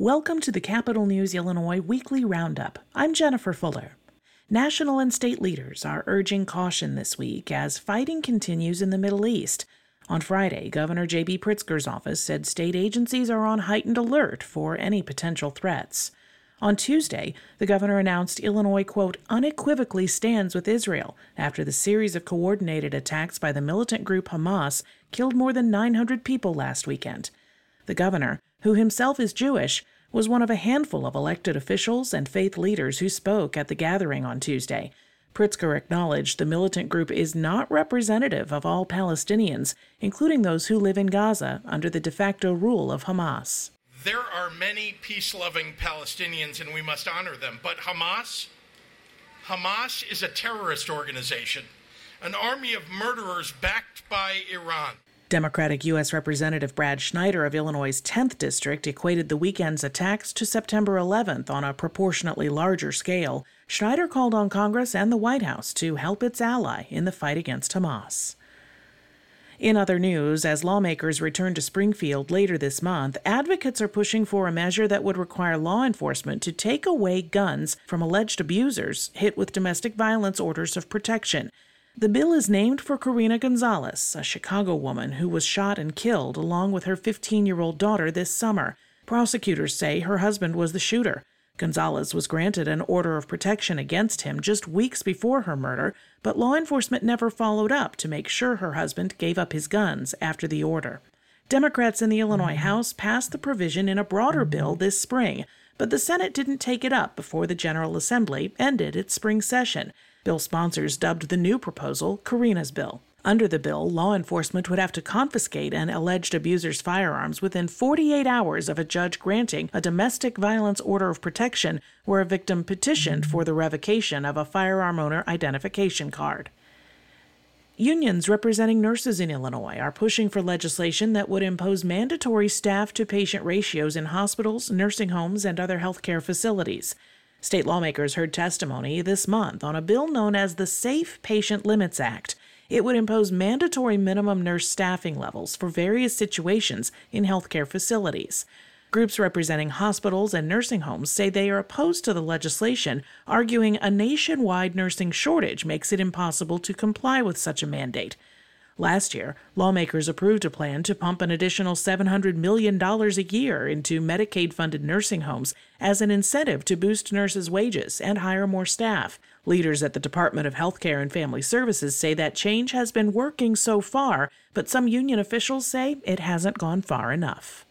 Welcome to the Capitol News Illinois Weekly Roundup. I'm Jennifer Fuller. National and state leaders are urging caution this week as fighting continues in the Middle East. On Friday, Governor J.B. Pritzker's office said state agencies are on heightened alert for any potential threats. On Tuesday, the governor announced Illinois, quote, unequivocally stands with Israel after the series of coordinated attacks by the militant group Hamas killed more than 900 people last weekend. The governor, who himself is Jewish, was one of a handful of elected officials and faith leaders who spoke at the gathering on Tuesday. Pritzker acknowledged the militant group is not representative of all Palestinians, including those who live in Gaza under the de facto rule of Hamas. There are many peace loving Palestinians and we must honor them, but Hamas? Hamas is a terrorist organization, an army of murderers backed by Iran. Democratic U.S. Representative Brad Schneider of Illinois' 10th District equated the weekend's attacks to September 11th on a proportionately larger scale. Schneider called on Congress and the White House to help its ally in the fight against Hamas. In other news, as lawmakers return to Springfield later this month, advocates are pushing for a measure that would require law enforcement to take away guns from alleged abusers hit with domestic violence orders of protection. The bill is named for Karina Gonzalez, a Chicago woman who was shot and killed along with her 15 year old daughter this summer. Prosecutors say her husband was the shooter. Gonzalez was granted an order of protection against him just weeks before her murder, but law enforcement never followed up to make sure her husband gave up his guns after the order. Democrats in the Illinois mm. House passed the provision in a broader mm. bill this spring, but the Senate didn't take it up before the General Assembly ended its spring session. Bill sponsors dubbed the new proposal Karina's Bill. Under the bill, law enforcement would have to confiscate an alleged abuser's firearms within 48 hours of a judge granting a domestic violence order of protection where a victim petitioned for the revocation of a firearm owner identification card. Unions representing nurses in Illinois are pushing for legislation that would impose mandatory staff to patient ratios in hospitals, nursing homes, and other healthcare facilities. State lawmakers heard testimony this month on a bill known as the Safe Patient Limits Act. It would impose mandatory minimum nurse staffing levels for various situations in healthcare facilities. Groups representing hospitals and nursing homes say they are opposed to the legislation, arguing a nationwide nursing shortage makes it impossible to comply with such a mandate. Last year, lawmakers approved a plan to pump an additional $700 million a year into Medicaid funded nursing homes as an incentive to boost nurses' wages and hire more staff. Leaders at the Department of Health Care and Family Services say that change has been working so far, but some union officials say it hasn't gone far enough.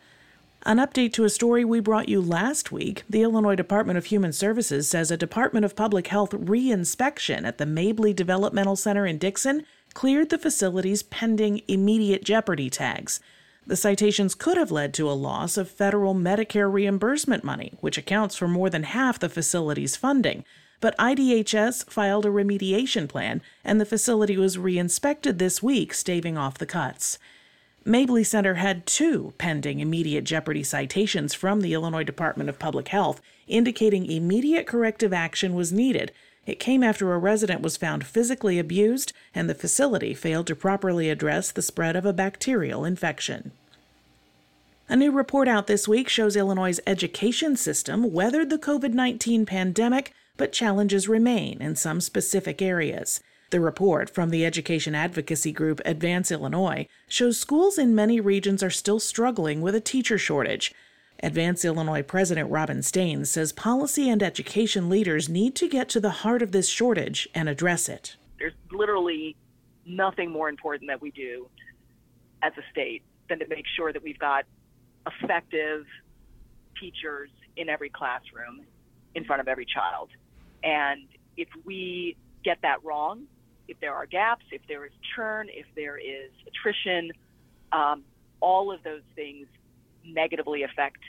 An update to a story we brought you last week. The Illinois Department of Human Services says a Department of Public Health reinspection at the Mabley Developmental Center in Dixon cleared the facility's pending immediate jeopardy tags. The citations could have led to a loss of federal Medicare reimbursement money, which accounts for more than half the facility's funding. But IDHS filed a remediation plan, and the facility was reinspected this week, staving off the cuts. Mabley Center had two pending immediate jeopardy citations from the Illinois Department of Public Health, indicating immediate corrective action was needed it came after a resident was found physically abused and the facility failed to properly address the spread of a bacterial infection. A new report out this week shows Illinois' education system weathered the COVID 19 pandemic, but challenges remain in some specific areas. The report from the education advocacy group Advance Illinois shows schools in many regions are still struggling with a teacher shortage. Advance Illinois President Robin Steans says policy and education leaders need to get to the heart of this shortage and address it. There's literally nothing more important that we do as a state than to make sure that we've got effective teachers in every classroom in front of every child. And if we get that wrong, if there are gaps, if there is churn, if there is attrition, um, all of those things negatively affect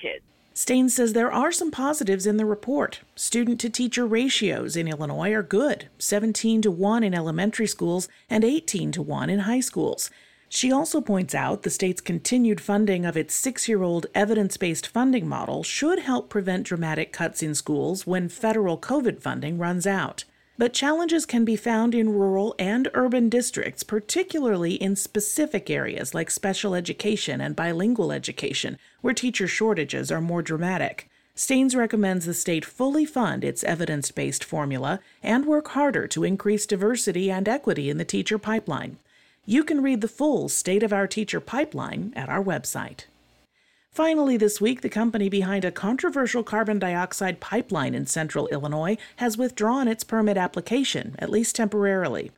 kids. Steans says there are some positives in the report. Student to teacher ratios in Illinois are good 17 to 1 in elementary schools and 18 to 1 in high schools. She also points out the state's continued funding of its six year old evidence based funding model should help prevent dramatic cuts in schools when federal COVID funding runs out. But challenges can be found in rural and urban districts, particularly in specific areas like special education and bilingual education, where teacher shortages are more dramatic. Steans recommends the state fully fund its evidence based formula and work harder to increase diversity and equity in the teacher pipeline. You can read the full State of Our Teacher Pipeline at our website. Finally, this week, the company behind a controversial carbon dioxide pipeline in central Illinois has withdrawn its permit application, at least temporarily.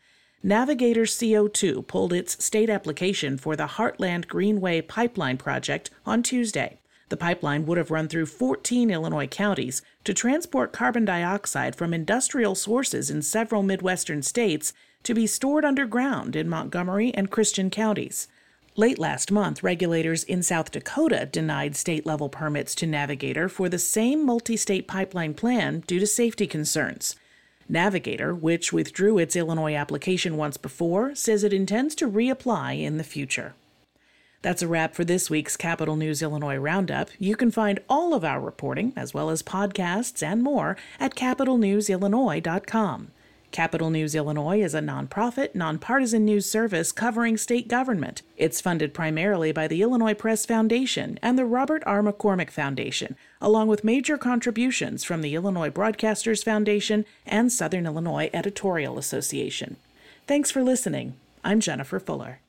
Navigator CO2 pulled its state application for the Heartland Greenway Pipeline project on Tuesday. The pipeline would have run through 14 Illinois counties to transport carbon dioxide from industrial sources in several Midwestern states to be stored underground in Montgomery and Christian counties. Late last month, regulators in South Dakota denied state level permits to Navigator for the same multi state pipeline plan due to safety concerns. Navigator, which withdrew its Illinois application once before, says it intends to reapply in the future. That's a wrap for this week's Capitol News Illinois Roundup. You can find all of our reporting, as well as podcasts and more, at capitolnewsillinois.com. Capitol News Illinois is a nonprofit, nonpartisan news service covering state government. It's funded primarily by the Illinois Press Foundation and the Robert R. McCormick Foundation, along with major contributions from the Illinois Broadcasters Foundation and Southern Illinois Editorial Association. Thanks for listening. I'm Jennifer Fuller.